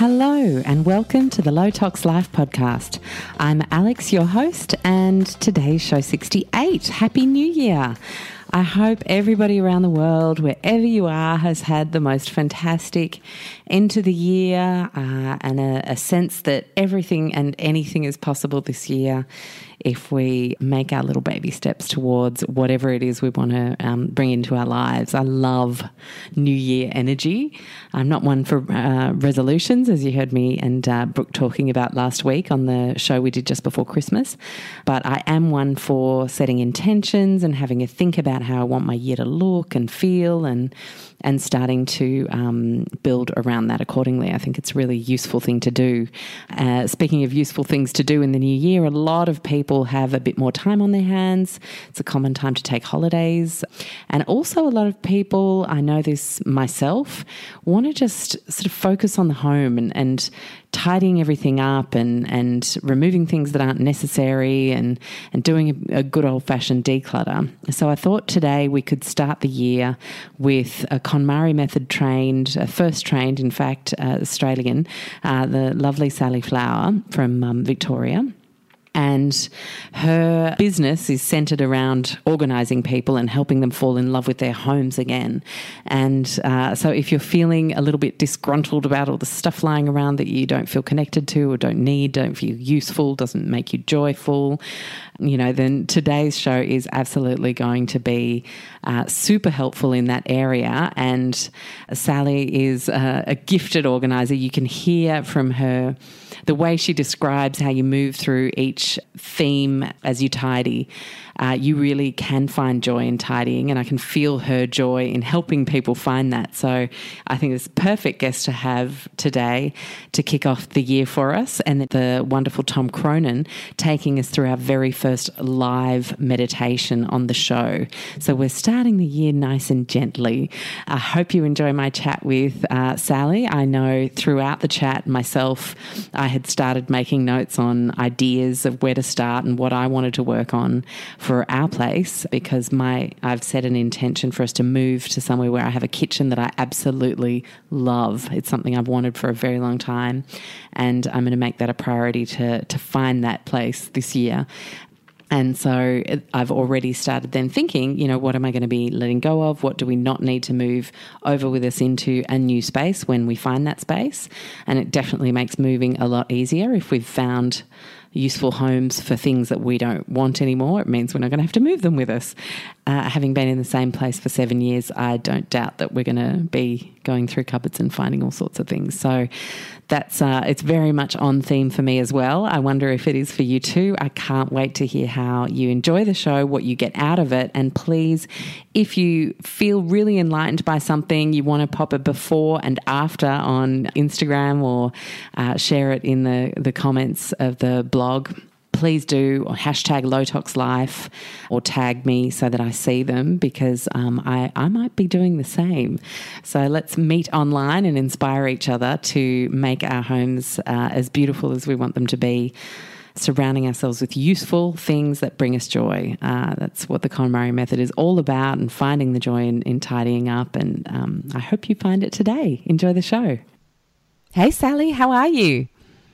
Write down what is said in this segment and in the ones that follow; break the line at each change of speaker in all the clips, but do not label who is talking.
Hello, and welcome to the Low Tox Life podcast. I'm Alex, your host, and today's show 68. Happy New Year! I hope everybody around the world, wherever you are, has had the most fantastic end to the year uh, and a, a sense that everything and anything is possible this year if we make our little baby steps towards whatever it is we want to um, bring into our lives. I love New Year energy. I'm not one for uh, resolutions, as you heard me and uh, Brooke talking about last week on the show we did just before Christmas, but I am one for setting intentions and having a think about how I want my year to look and feel and and starting to um, build around that accordingly. I think it's a really useful thing to do. Uh, speaking of useful things to do in the new year, a lot of people have a bit more time on their hands. It's a common time to take holidays. And also, a lot of people, I know this myself, want to just sort of focus on the home and, and tidying everything up and, and removing things that aren't necessary and, and doing a, a good old fashioned declutter. So I thought today we could start the year with a KonMari method trained, uh, first trained, in fact, uh, Australian, uh, the lovely Sally Flower from um, Victoria and her business is centered around organizing people and helping them fall in love with their homes again. And uh, so, if you're feeling a little bit disgruntled about all the stuff lying around that you don't feel connected to or don't need, don't feel useful, doesn't make you joyful, you know, then today's show is absolutely going to be uh, super helpful in that area. And Sally is a, a gifted organizer. You can hear from her the way she describes how you move through each theme as you tidy uh, you really can find joy in tidying, and I can feel her joy in helping people find that. So I think it's a perfect guest to have today to kick off the year for us, and the wonderful Tom Cronin taking us through our very first live meditation on the show. So we're starting the year nice and gently. I hope you enjoy my chat with uh, Sally. I know throughout the chat myself, I had started making notes on ideas of where to start and what I wanted to work on for our place because my I've set an intention for us to move to somewhere where I have a kitchen that I absolutely love. It's something I've wanted for a very long time, and I'm going to make that a priority to to find that place this year. And so I've already started then thinking, you know, what am I going to be letting go of? What do we not need to move over with us into a new space when we find that space? And it definitely makes moving a lot easier if we've found useful homes for things that we don't want anymore, it means we're not going to have to move them with us. Uh, having been in the same place for seven years, I don't doubt that we're going to be going through cupboards and finding all sorts of things. So that's uh, it's very much on theme for me as well. I wonder if it is for you too. I can't wait to hear how you enjoy the show, what you get out of it, and please, if you feel really enlightened by something, you want to pop a before and after on Instagram or uh, share it in the the comments of the blog please do hashtag Lowtox Life or tag me so that I see them because um, I, I might be doing the same. So let's meet online and inspire each other to make our homes uh, as beautiful as we want them to be surrounding ourselves with useful things that bring us joy. Uh, that's what the KonMari method is all about, and finding the joy in, in tidying up. And um, I hope you find it today. Enjoy the show. Hey, Sally, how are you?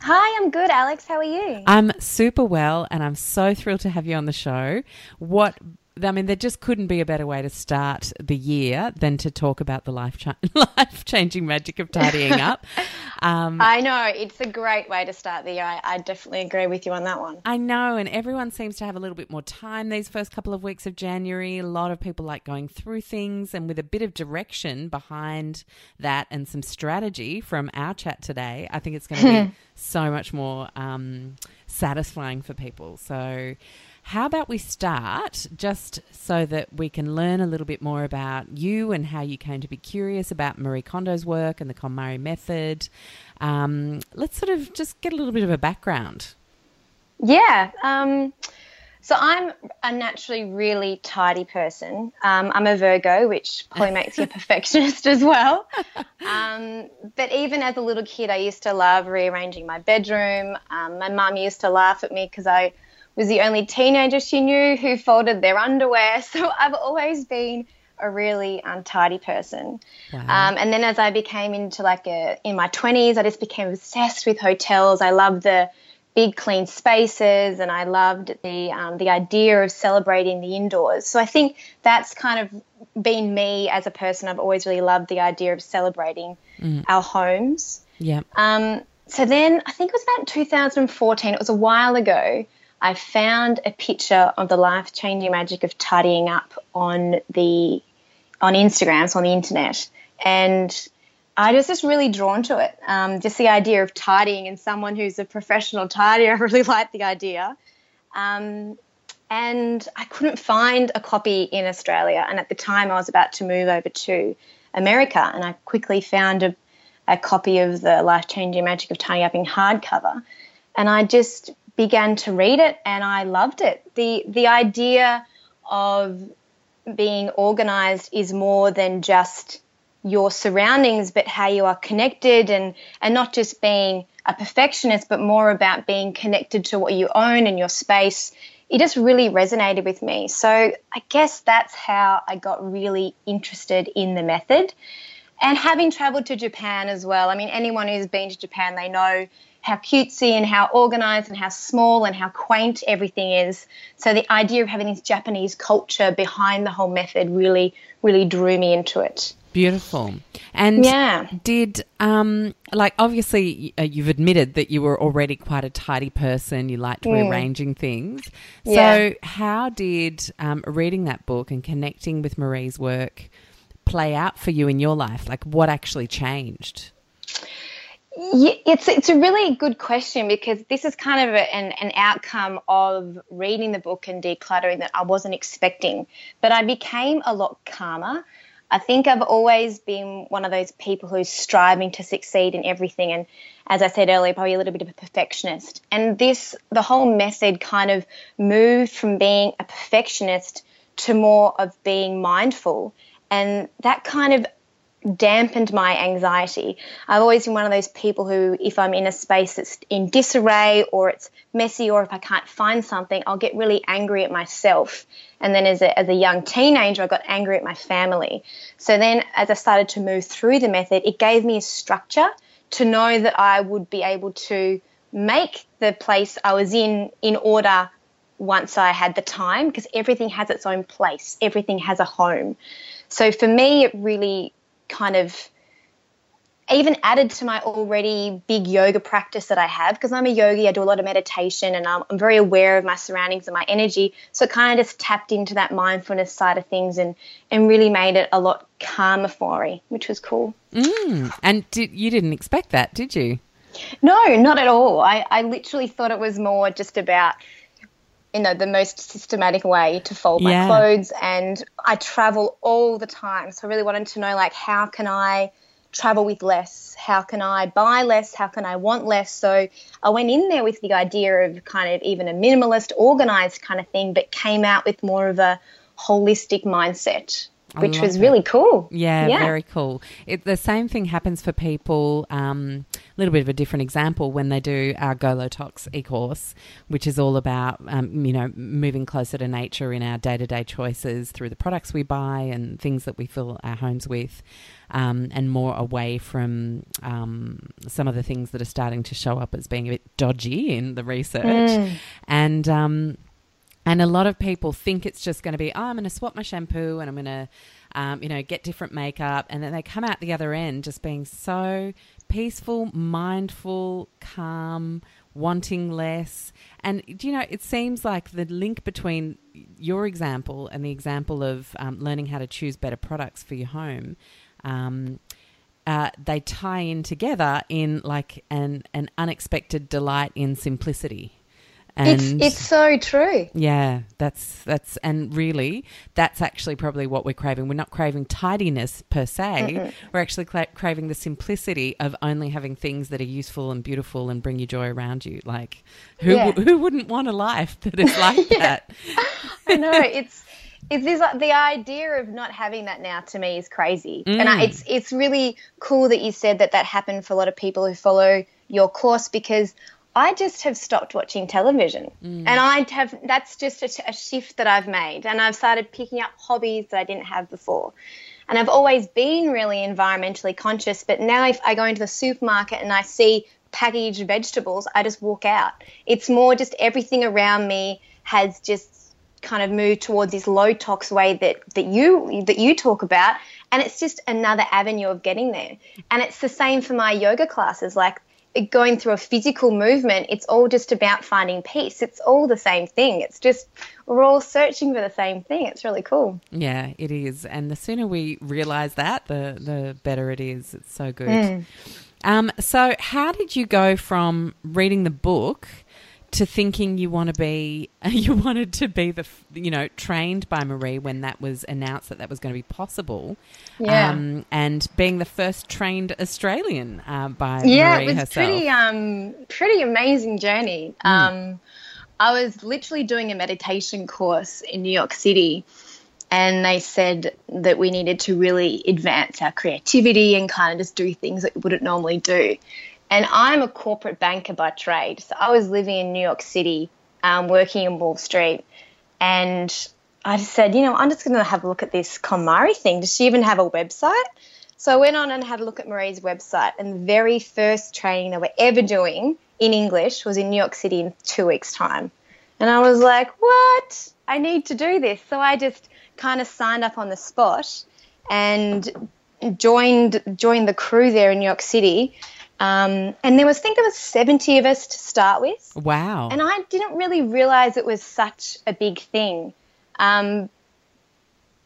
Hi, I'm good, Alex. How are you?
I'm super well, and I'm so thrilled to have you on the show. What I mean, there just couldn't be a better way to start the year than to talk about the life cha- life changing magic of tidying up.
Um, I know it's a great way to start the year. I, I, definitely agree with you on that one.
I know, and everyone seems to have a little bit more time these first couple of weeks of January. A lot of people like going through things, and with a bit of direction behind that and some strategy from our chat today, I think it's going to be so much more um, satisfying for people. So, how about we start just so that we can learn a little bit more about you and how you came to be curious about Marie Kondo's work and the KonMari method? Um, let's sort of just get a little bit of a background.
Yeah. Um, so I'm a naturally really tidy person. Um, I'm a Virgo, which probably makes you a perfectionist as well. Um, but even as a little kid, I used to love rearranging my bedroom. Um, my mum used to laugh at me because I was the only teenager she knew who folded their underwear. So I've always been a really untidy person. Wow. Um, and then as I became into like a, in my 20s, I just became obsessed with hotels. I loved the big clean spaces and I loved the um, the idea of celebrating the indoors. So I think that's kind of been me as a person. I've always really loved the idea of celebrating mm. our homes.
Yeah.
Um, so then I think it was about 2014. It was a while ago. I found a picture of the life changing magic of tidying up on the on Instagram, so on the internet, and I was just really drawn to it. Um, just the idea of tidying, and someone who's a professional tidier, I really liked the idea. Um, and I couldn't find a copy in Australia, and at the time I was about to move over to America, and I quickly found a, a copy of the Life Changing Magic of Tidying Up in hardcover, and I just began to read it and I loved it. The the idea of being organized is more than just your surroundings but how you are connected and and not just being a perfectionist but more about being connected to what you own and your space. It just really resonated with me. So i guess that's how i got really interested in the method. And having traveled to japan as well i mean anyone who's been to japan they know how cutesy and how organized and how small and how quaint everything is. So the idea of having this Japanese culture behind the whole method really, really drew me into it.
Beautiful. And yeah. did um like obviously uh, you've admitted that you were already quite a tidy person. You liked mm. rearranging things. So yeah. how did um, reading that book and connecting with Marie's work play out for you in your life? Like what actually changed?
Yeah, it's it's a really good question because this is kind of a, an an outcome of reading the book and decluttering that I wasn't expecting. But I became a lot calmer. I think I've always been one of those people who's striving to succeed in everything, and as I said earlier, probably a little bit of a perfectionist. And this, the whole method, kind of moved from being a perfectionist to more of being mindful, and that kind of dampened my anxiety. I've always been one of those people who, if I'm in a space that's in disarray or it's messy or if I can't find something, I'll get really angry at myself. And then as a, as a young teenager, I got angry at my family. So then as I started to move through the method, it gave me a structure to know that I would be able to make the place I was in in order once I had the time because everything has its own place, everything has a home. So for me, it really kind of even added to my already big yoga practice that I have because I'm a yogi. I do a lot of meditation and I'm, I'm, very aware of my surroundings and my energy. So it kind of just tapped into that mindfulness side of things and, and really made it a lot calmer for me, which was cool.
Mm. And did, you didn't expect that, did you?
No, not at all. I, I literally thought it was more just about you know the most systematic way to fold yeah. my clothes. And I travel all the time. So I really wanted to know like how can I travel with less? How can I buy less? How can I want less? So I went in there with the idea of kind of even a minimalist organized kind of thing but came out with more of a holistic mindset which was really cool.
Yeah, yeah, very cool. It, the same thing happens for people. Um, a little bit of a different example when they do our Go Low Tox e-course, which is all about um, you know moving closer to nature in our day-to-day choices through the products we buy and things that we fill our homes with, um, and more away from um, some of the things that are starting to show up as being a bit dodgy in the research, mm. and um, and a lot of people think it's just going to be, oh, I'm going to swap my shampoo and I'm going to, um, you know, get different makeup. And then they come out the other end just being so peaceful, mindful, calm, wanting less. And, you know, it seems like the link between your example and the example of um, learning how to choose better products for your home. Um, uh, they tie in together in like an, an unexpected delight in simplicity.
And it's it's so true.
Yeah, that's that's and really that's actually probably what we're craving. We're not craving tidiness per se. Mm-hmm. We're actually cla- craving the simplicity of only having things that are useful and beautiful and bring you joy around you. Like who yeah. who wouldn't want a life that is like that?
I know it's it's this the idea of not having that now to me is crazy, mm. and I, it's it's really cool that you said that that happened for a lot of people who follow your course because I just have stopped watching television. Mm. And I have, that's just a, a, shift that I've made. And I've started picking up hobbies that I didn't have before. And I've always been really environmentally conscious, but now if I go into the supermarket and I see packaged vegetables, I just walk out. It's more just everything around me has just kind of moved towards this low tox way that, that you that you talk about and it's just another avenue of getting there and it's the same for my yoga classes like going through a physical movement, it's all just about finding peace. It's all the same thing. It's just we're all searching for the same thing. It's really cool.
Yeah, it is. And the sooner we realize that, the the better it is. It's so good. Mm. Um, so, how did you go from reading the book to thinking you want to be you wanted to be the you know trained by Marie when that was announced that that was going to be possible yeah um, and being the first trained Australian uh, by
yeah
Marie
it was
herself.
pretty um pretty amazing journey mm. um I was literally doing a meditation course in New York City and they said that we needed to really advance our creativity and kind of just do things that we wouldn't normally do and I'm a corporate banker by trade. So I was living in New York City, um, working in Wall Street. And I just said, you know, I'm just going to have a look at this KonMari thing. Does she even have a website? So I went on and had a look at Marie's website. And the very first training they were ever doing in English was in New York City in two weeks' time. And I was like, what? I need to do this. So I just kind of signed up on the spot and joined joined the crew there in New York City um, and there was, I think there was 70 of us to start with.
Wow.
And I didn't really realize it was such a big thing. Um,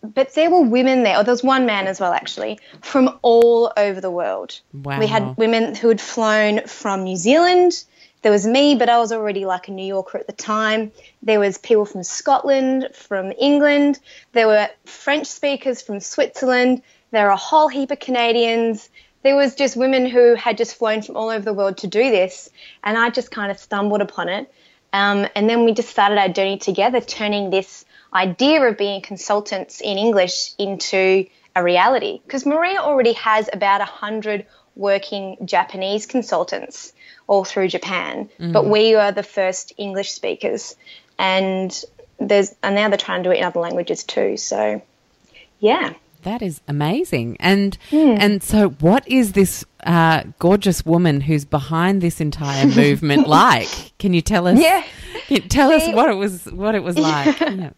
but there were women there, or there was one man as well, actually, from all over the world.
Wow.
We had women who had flown from New Zealand. There was me, but I was already like a New Yorker at the time. There was people from Scotland, from England. There were French speakers from Switzerland. There were a whole heap of Canadians there was just women who had just flown from all over the world to do this, and I just kind of stumbled upon it. Um, and then we just started our journey together, turning this idea of being consultants in English into a reality. Because Maria already has about a hundred working Japanese consultants all through Japan, mm-hmm. but we are the first English speakers, and there's and now they're trying to do it in other languages too. So, yeah.
That is amazing. And mm. and so what is this uh, gorgeous woman who's behind this entire movement like? Can you tell us?
Yeah.
Tell us what it was what it was like. Yeah.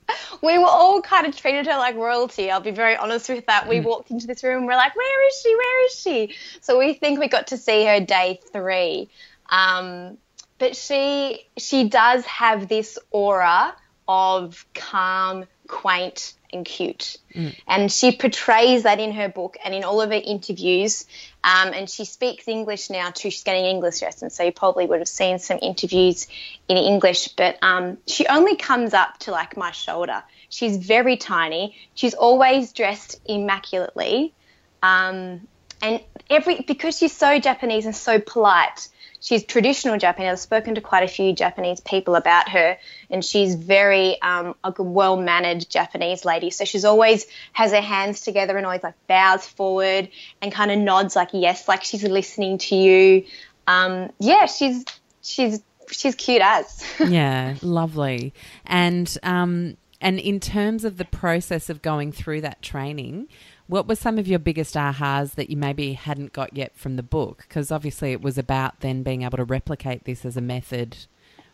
We were all kind of treated her like royalty. I'll be very honest with that. We mm. walked into this room we're like, "Where is she? Where is she?" So we think we got to see her day 3. Um, but she she does have this aura of calm, quaint and cute. Mm. And she portrays that in her book and in all of her interviews. Um, and she speaks English now too. She's getting English lessons, so you probably would have seen some interviews in English. But um, she only comes up to like my shoulder. She's very tiny. She's always dressed immaculately. Um, and every because she's so Japanese and so polite, she's traditional Japanese. I've spoken to quite a few Japanese people about her, and she's very um, a well mannered Japanese lady. So she's always has her hands together and always like bows forward and kind of nods like yes, like she's listening to you. Um, yeah, she's she's she's cute as.
yeah, lovely. And um, and in terms of the process of going through that training, what were some of your biggest ahas that you maybe hadn't got yet from the book? Because obviously it was about then being able to replicate this as a method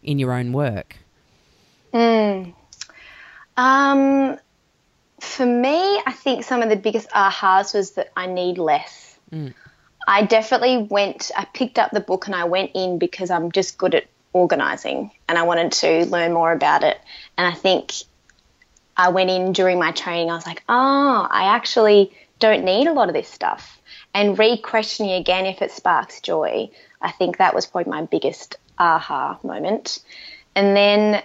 in your own work.
Mm. Um, for me, I think some of the biggest ahas was that I need less. Mm. I definitely went, I picked up the book and I went in because I'm just good at organizing and I wanted to learn more about it. And I think I went in during my training, I was like, oh, I actually don't need a lot of this stuff. And re questioning again if it sparks joy, I think that was probably my biggest aha moment. And then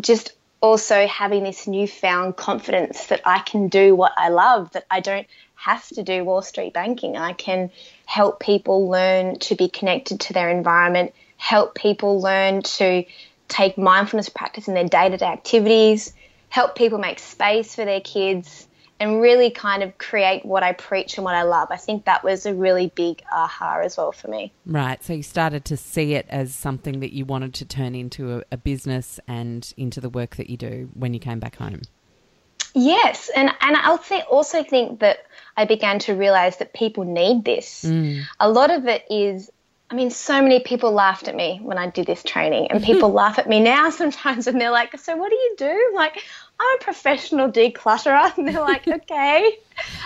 just also having this newfound confidence that I can do what I love, that I don't have to do Wall Street banking. I can help people learn to be connected to their environment, help people learn to take mindfulness practice in their day to day activities, help people make space for their kids and really kind of create what I preach and what I love. I think that was a really big aha as well for me.
Right. So you started to see it as something that you wanted to turn into a, a business and into the work that you do when you came back home.
Yes, and and I also think that I began to realize that people need this. Mm. A lot of it is I mean, so many people laughed at me when I did this training, and people laugh at me now sometimes, and they're like, "So what do you do?" I'm like, I'm a professional declutterer, and they're like, "Okay."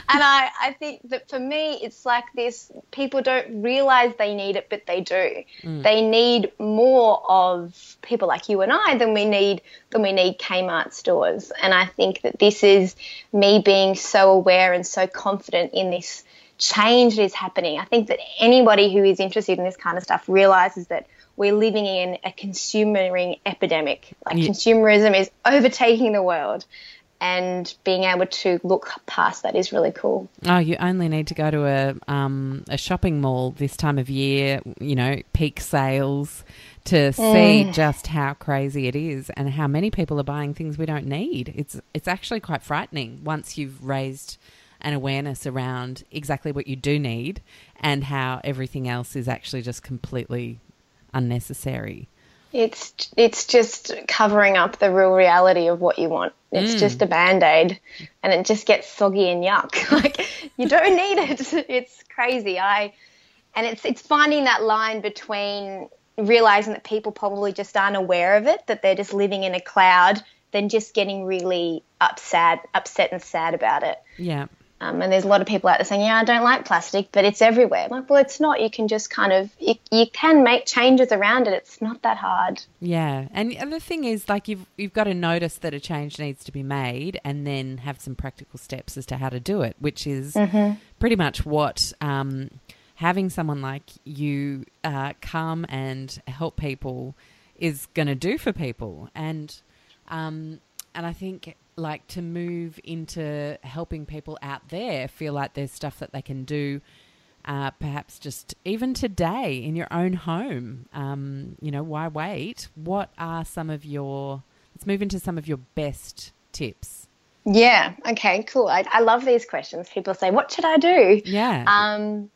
and I, I think that for me, it's like this: people don't realize they need it, but they do. Mm. They need more of people like you and I than we need than we need Kmart stores, and I think that this is me being so aware and so confident in this change that is happening. I think that anybody who is interested in this kind of stuff realizes that we're living in a consumering epidemic. Like yeah. consumerism is overtaking the world. And being able to look past that is really cool.
Oh, you only need to go to a um, a shopping mall this time of year, you know, peak sales, to see mm. just how crazy it is and how many people are buying things we don't need. It's it's actually quite frightening once you've raised an awareness around exactly what you do need and how everything else is actually just completely unnecessary.
It's it's just covering up the real reality of what you want. It's mm. just a band aid, and it just gets soggy and yuck. like you don't need it. It's crazy. I and it's it's finding that line between realizing that people probably just aren't aware of it, that they're just living in a cloud, then just getting really upset, upset and sad about it.
Yeah.
Um, and there's a lot of people out there saying, "Yeah, I don't like plastic, but it's everywhere." I'm like, well, it's not. You can just kind of you, you can make changes around it. It's not that hard.
Yeah, and the thing is, like you've you've got to notice that a change needs to be made, and then have some practical steps as to how to do it, which is mm-hmm. pretty much what um, having someone like you uh, come and help people is going to do for people, and um, and I think like to move into helping people out there feel like there's stuff that they can do uh, perhaps just even today in your own home. Um, you know why wait? What are some of your let's move into some of your best tips.
Yeah okay cool. I, I love these questions. People say what should i do?
Yeah.
Um,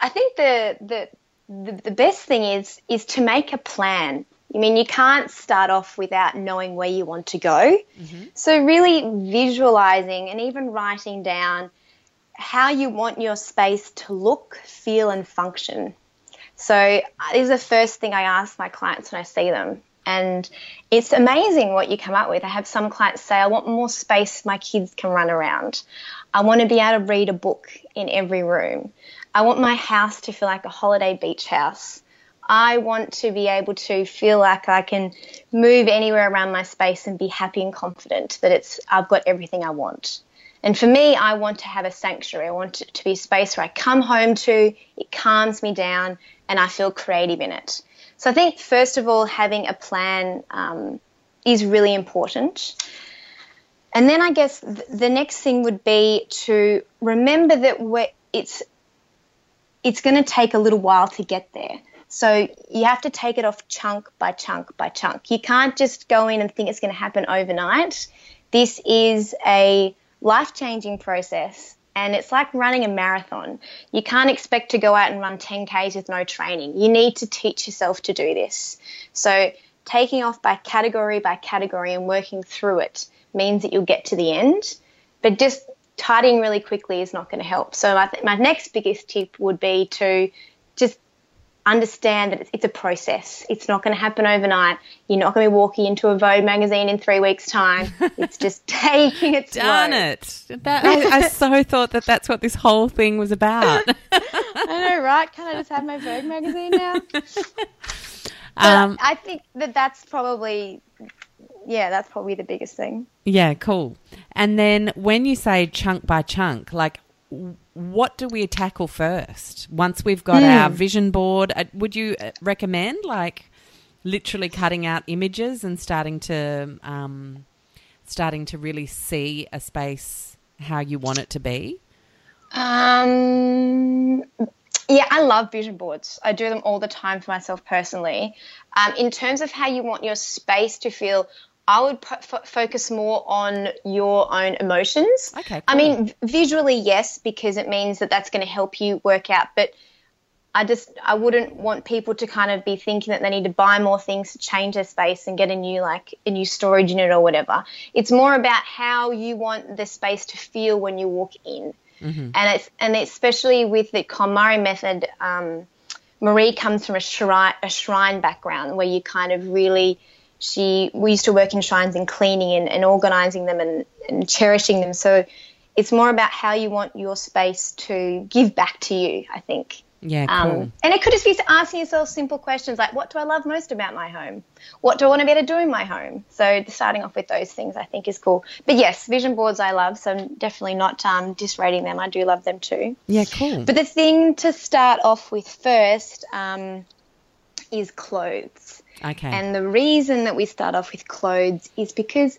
i think the, the the, the best thing is is to make a plan I mean, you can't start off without knowing where you want to go. Mm-hmm. So, really visualizing and even writing down how you want your space to look, feel, and function. So, uh, this is the first thing I ask my clients when I see them. And it's amazing what you come up with. I have some clients say, I want more space my kids can run around. I want to be able to read a book in every room. I want my house to feel like a holiday beach house. I want to be able to feel like I can move anywhere around my space and be happy and confident that it's I've got everything I want. And for me, I want to have a sanctuary. I want it to be a space where I come home to, it calms me down, and I feel creative in it. So I think, first of all, having a plan um, is really important. And then I guess th- the next thing would be to remember that it's it's going to take a little while to get there. So you have to take it off chunk by chunk by chunk. You can't just go in and think it's going to happen overnight. This is a life changing process and it's like running a marathon. You can't expect to go out and run 10Ks with no training. You need to teach yourself to do this. So taking off by category by category and working through it means that you'll get to the end. But just tidying really quickly is not going to help. So I think my next biggest tip would be to just understand that it's, it's a process. It's not going to happen overnight. You're not going to be walking into a Vogue magazine in three weeks' time. It's just taking its
Darn it! That, I, I, so thought that that's what this whole thing was about.
I know, right? Can I just have my Vogue magazine now? Um, I think that that's probably, yeah, that's probably the biggest thing.
Yeah, cool. And then when you say chunk by chunk, like what do we tackle first once we've got mm. our vision board? Uh, would you uh, recommend like literally cutting out images and starting to um, starting to really see a space how you want it to be?
Um, yeah, I love vision boards. I do them all the time for myself personally. Um, in terms of how you want your space to feel, I would f- focus more on your own emotions.
Okay. Cool.
I mean, visually, yes, because it means that that's going to help you work out. But I just I wouldn't want people to kind of be thinking that they need to buy more things to change their space and get a new like a new storage unit or whatever. It's more about how you want the space to feel when you walk in, mm-hmm. and it's and especially with the KonMari method. Um, Marie comes from a shrine, a shrine background where you kind of really she we used to work in shrines and cleaning and, and organizing them and, and cherishing them. So it's more about how you want your space to give back to you, I think.
Yeah, um, cool. Um,
and it could just be asking yourself simple questions like, what do I love most about my home? What do I want to be able to do in my home? So starting off with those things, I think, is cool. But yes, vision boards I love, so I'm definitely not um, disrating them. I do love them too.
Yeah, cool.
But the thing to start off with first um, is clothes.
Okay.
And the reason that we start off with clothes is because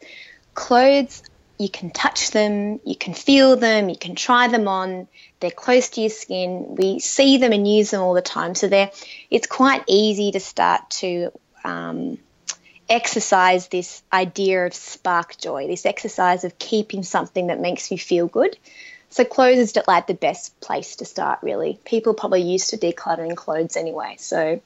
clothes you can touch them, you can feel them, you can try them on. They're close to your skin. We see them and use them all the time, so they're it's quite easy to start to um, exercise this idea of spark joy, this exercise of keeping something that makes you feel good. So clothes is like the best place to start. Really, people probably used to decluttering clothes anyway, so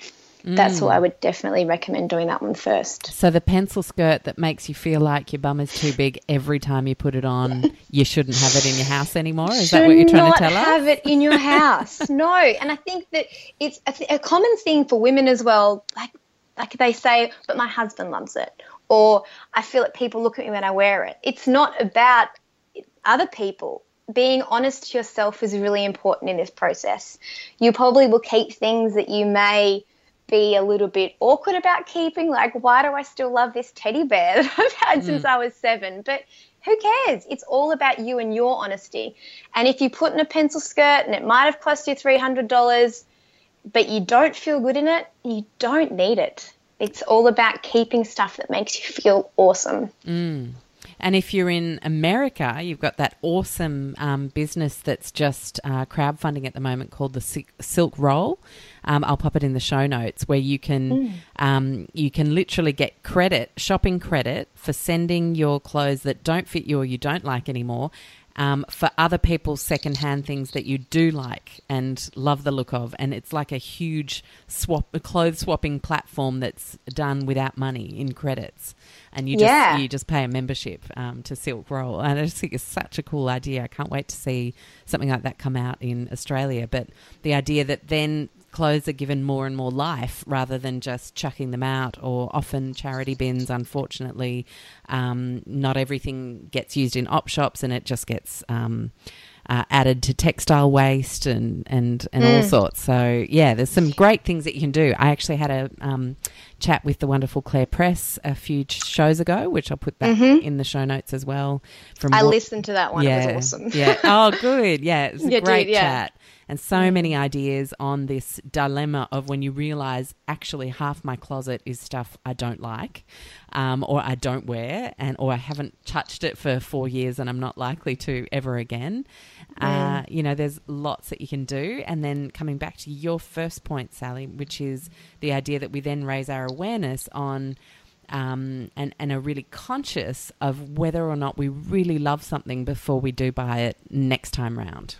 that's what I mm. would definitely recommend doing that one first.
So the pencil skirt that makes you feel like your bum is too big every time you put it on, you shouldn't have it in your house anymore. Is
Should
that what you're trying to tell
us? Have it in your house. no, and I think that it's a, th- a common thing for women as well. Like like they say, but my husband loves it, or I feel like people look at me when I wear it. It's not about other people being honest to yourself is really important in this process. You probably will keep things that you may be a little bit awkward about keeping. Like, why do I still love this teddy bear that I've had mm. since I was seven? But who cares? It's all about you and your honesty. And if you put in a pencil skirt and it might have cost you $300, but you don't feel good in it, you don't need it. It's all about keeping stuff that makes you feel awesome.
Mm. And if you're in America, you've got that awesome um, business that's just uh, crowdfunding at the moment called the Silk Roll. Um, I'll pop it in the show notes where you can mm. um, you can literally get credit, shopping credit for sending your clothes that don't fit you or you don't like anymore, um, for other people's secondhand things that you do like and love the look of. And it's like a huge swap, a clothes swapping platform that's done without money in credits. And you just yeah. you just pay a membership um, to Silk Roll, and I just think it's such a cool idea. I can't wait to see something like that come out in Australia. But the idea that then clothes are given more and more life rather than just chucking them out or often charity bins unfortunately um, not everything gets used in op shops and it just gets um, uh, added to textile waste and and, and mm. all sorts. So yeah there's some great things that you can do. I actually had a um, chat with the wonderful Clare Press a few shows ago which i'll put that mm-hmm. in the show notes as well
from i what, listened to that one. Yeah, it was awesome.
Yeah. Oh good. Yeah. It was a great did, yeah. chat and so many ideas on this dilemma of when you realize actually half my closet is stuff I don't like um, or I don't wear and or I haven't touched it for four years and I'm not likely to ever again. Uh, you know, there's lots that you can do. And then coming back to your first point, Sally, which is the idea that we then raise our awareness on um, and, and are really conscious of whether or not we really love something before we do buy it next time round.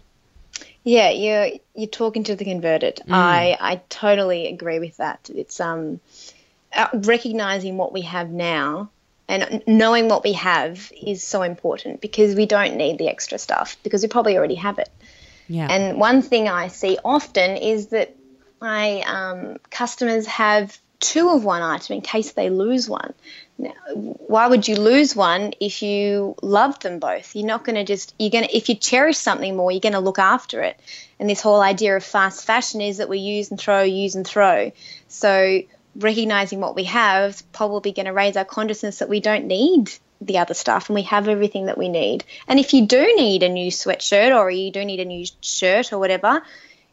Yeah, you're you're talking to the converted. Mm. I I totally agree with that. It's um uh, recognizing what we have now and knowing what we have is so important because we don't need the extra stuff because we probably already have it.
Yeah.
And one thing I see often is that my um, customers have two of one item in case they lose one. Now, why would you lose one if you love them both? You're not going to just you're going to if you cherish something more, you're going to look after it. And this whole idea of fast fashion is that we use and throw, use and throw. So recognizing what we have is probably going to raise our consciousness that we don't need the other stuff and we have everything that we need. And if you do need a new sweatshirt or you do need a new shirt or whatever,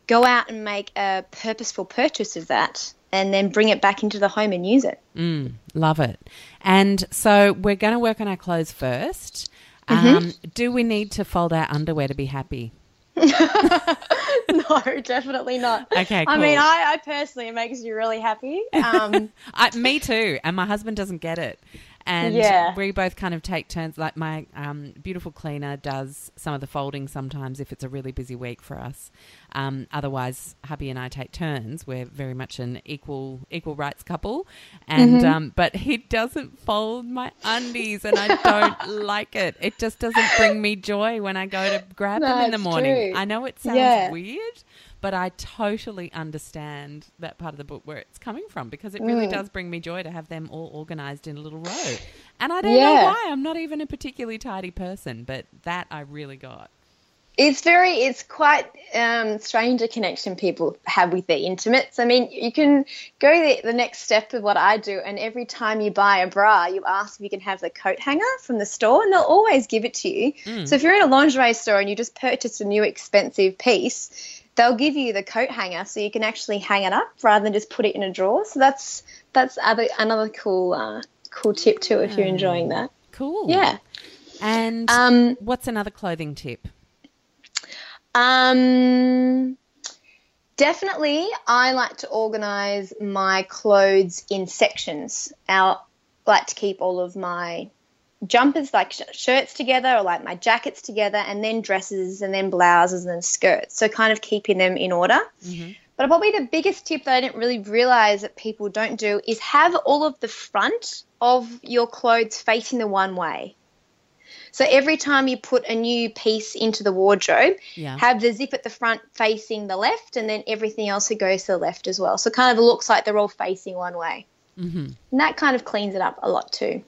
go out and make a purposeful purchase of that and then bring it back into the home and use it.
Mm, love it. And so we're going to work on our clothes 1st mm-hmm. um, do we need to fold our underwear to be happy?
no, definitely not.
Okay, cool.
I mean, I, I personally, it makes you really happy. Um,
I, me too. And my husband doesn't get it. And
Yeah.
we both kind of take turns. Like my um, beautiful cleaner does some of the folding sometimes if it's a really busy week for us. Um, otherwise, hubby and I take turns. We're very much an equal equal rights couple, and
Mm-hmm.
um, but he doesn't fold my undies, and I don't like it. It just doesn't bring me joy when I go to grab
No,
them in the morning.
true.
I know it sounds
Yeah.
weird, but I totally understand that part of the book where it's coming from because it really
Mm.
does bring me joy to have them all organized in a little row. And I don't know why. I'm not even a particularly tidy person, but that I really got.
It's very, it's quite um, strange a connection people have with their intimates. I mean, you can go the, the next step of what I do, and every time you buy a bra, you ask if you can have the coat hanger from the store, and they'll always give it to you. So if you're in a lingerie store and you just purchased a new expensive piece, they'll give you the coat hanger so you can actually hang it up rather than just put it in a drawer. So that's that's other another cool uh, cool tip too if you're enjoying that.
Cool.
Yeah.
And
Um,
what's another clothing tip?
Um, definitely, I like to organize my clothes in sections. I like to keep all of my jumpers, like sh- shirts together, or like my jackets together, and then dresses, and then blouses, and then skirts. So, kind of keeping them in order. But probably the biggest tip that I didn't really realize that people don't do is have all of the front of your clothes facing the one way. So every time you put a new piece into the wardrobe,
Yeah.
have the zip at the front facing the left, and then everything else that goes to the left as well. So it kind of looks like they're all facing one way. Mm-hmm. And that kind of cleans it up a lot too.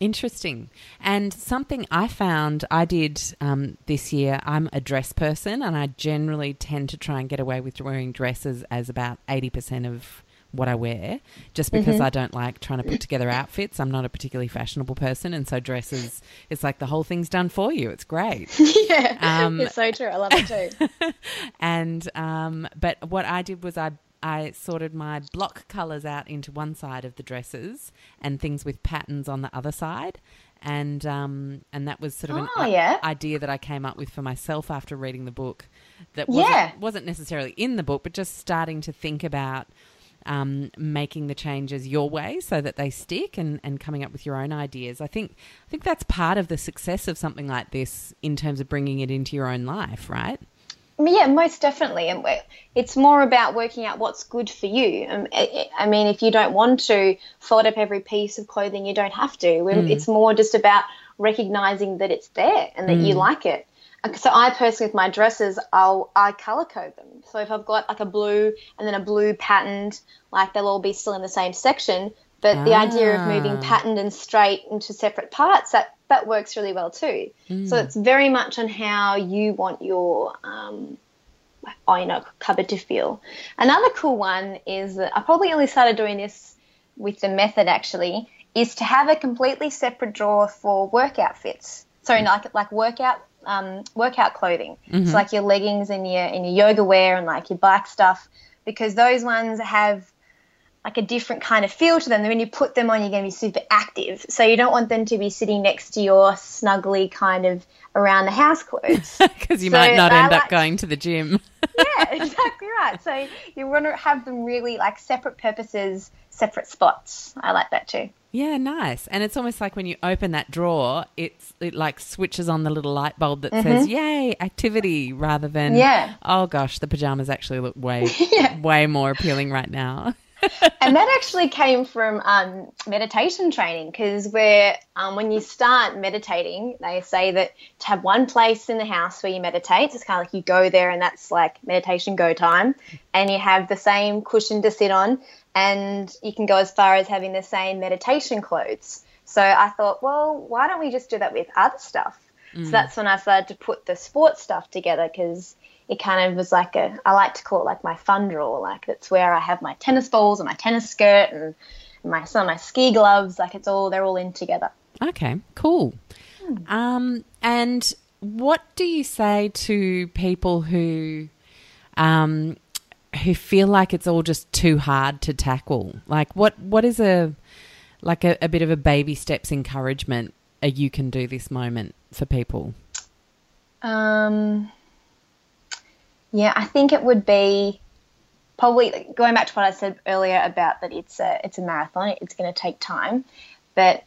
Interesting. And something I found I did um, this year, I'm a dress person and I generally tend to try and get away with wearing dresses as about 80% of what I wear, just because I don't like trying to put together outfits. I'm not a particularly fashionable person. And so dresses, it's like the whole thing's done for you. It's great.
yeah,
Um,
it's so true. I love it too.
and um, but what I did was I I sorted my block colours out into one side of the dresses and things with patterns on the other side. And um, and that was sort of an
Oh, yeah.
idea that I came up with for myself after reading the book. That wasn't,
Yeah.
wasn't necessarily in the book, but just starting to think about um, making the changes your way so that they stick and, and coming up with your own ideas. I think I think that's part of the success of something like this in terms of bringing it into your own life, right?
Yeah, most definitely. And it's more about working out what's good for you. Um, I mean, if you don't want to fold up every piece of clothing, you don't have to. We- It's more just about recognizing that it's there and that you like it. Uh, So I personally, with my dresses, I'll I color code them. So if I've got like a blue and then a blue patterned, like they'll all be still in the same section. But the idea of moving
Ah.
patterned and straight into separate parts that that works really well too. So it's very much on how you want your um, you know, cupboard to feel. Another cool one is that I probably only started doing this with the method actually, is to have a completely separate drawer for work outfits. Sorry, like like workout um, workout clothing. So like your leggings and your and your yoga wear and like your bike stuff, because those ones have like a different kind of feel to them. When you put them on, you're going to be super active. So you don't want them to be sitting next to your snuggly kind of around the house clothes.
Because you
So
might not end up going to the gym.
yeah, exactly right. So you want to have them really like separate purposes, separate spots. I like that too.
yeah, nice. And it's almost like when you open that drawer, it's it like switches on the little light bulb that says "Yay, activity" rather than
Mm-hmm. Yeah.
Oh gosh, the pajamas actually look way way more appealing right now.
and that actually came from um, meditation training because where um, when you start meditating, they say that to have one place in the house where you meditate, it's kind of like you go there and that's like meditation go time, and you have the same cushion to sit on, and you can go as far as having the same meditation clothes. So I thought, well, why don't we just do that with other stuff? So that's when I started to put the sports stuff together because it kind of was like a I like to call it like my fun drawer. Like that's where I have my tennis balls and my tennis skirt and my some of my ski gloves. Like it's all they're all in together.
Okay, cool.
Hmm.
Um, and what do you say to people who um, who feel like it's all just too hard to tackle? Like, what what is a like a, a bit of a baby steps encouragement a you can do this moment for people?
Um, yeah, I think it would be probably going back to what I said earlier about that it's a it's a marathon. It's going to take time, but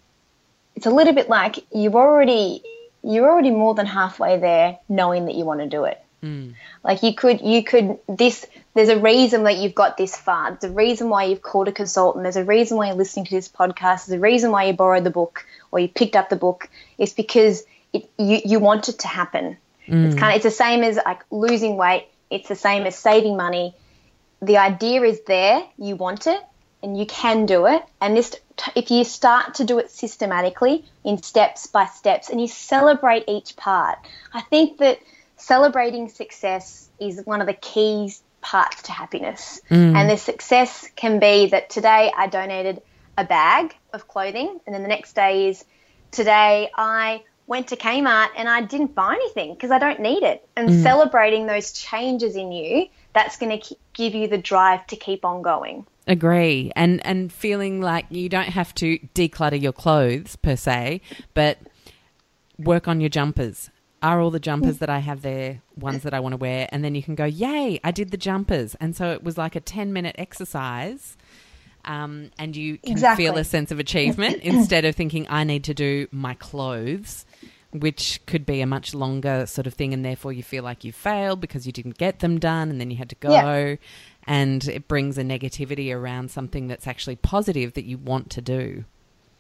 it's a little bit like you've already you're already more than halfway there knowing that you want to do it.
Mm.
Like you could you could this there's a reason that you've got this far. There's a reason why you've called a consultant. There's a reason why you're listening to this podcast. There's a reason why you borrowed the book or you picked up the book. It's because it, you you want it to happen. It's kind of it's the same as like losing weight. It's the same as saving money. The idea is there. You want it, and you can do it. And this, if you start to do it systematically in steps by steps, and you celebrate each part, I think that celebrating success is one of the keys parts to happiness. Mm. And the success can be that today I donated a bag of clothing, and then the next day is today I went to Kmart and I didn't buy anything because I don't need it. And mm. celebrating those changes in you, that's going to give you the drive to keep on going.
Agree. And and feeling like you don't have to declutter your clothes per se, but work on your jumpers. Are all the jumpers that I have there ones that I want to wear? And then you can go, yay, I did the jumpers. And so it was like a 10 minute exercise. Um, and you can
Exactly.
feel a sense of achievement instead of thinking, I need to do my clothes, which could be a much longer sort of thing. And therefore you feel like you failed because you didn't get them done and then you had to go.
Yeah.
And it brings a negativity around something that's actually positive that you want to do.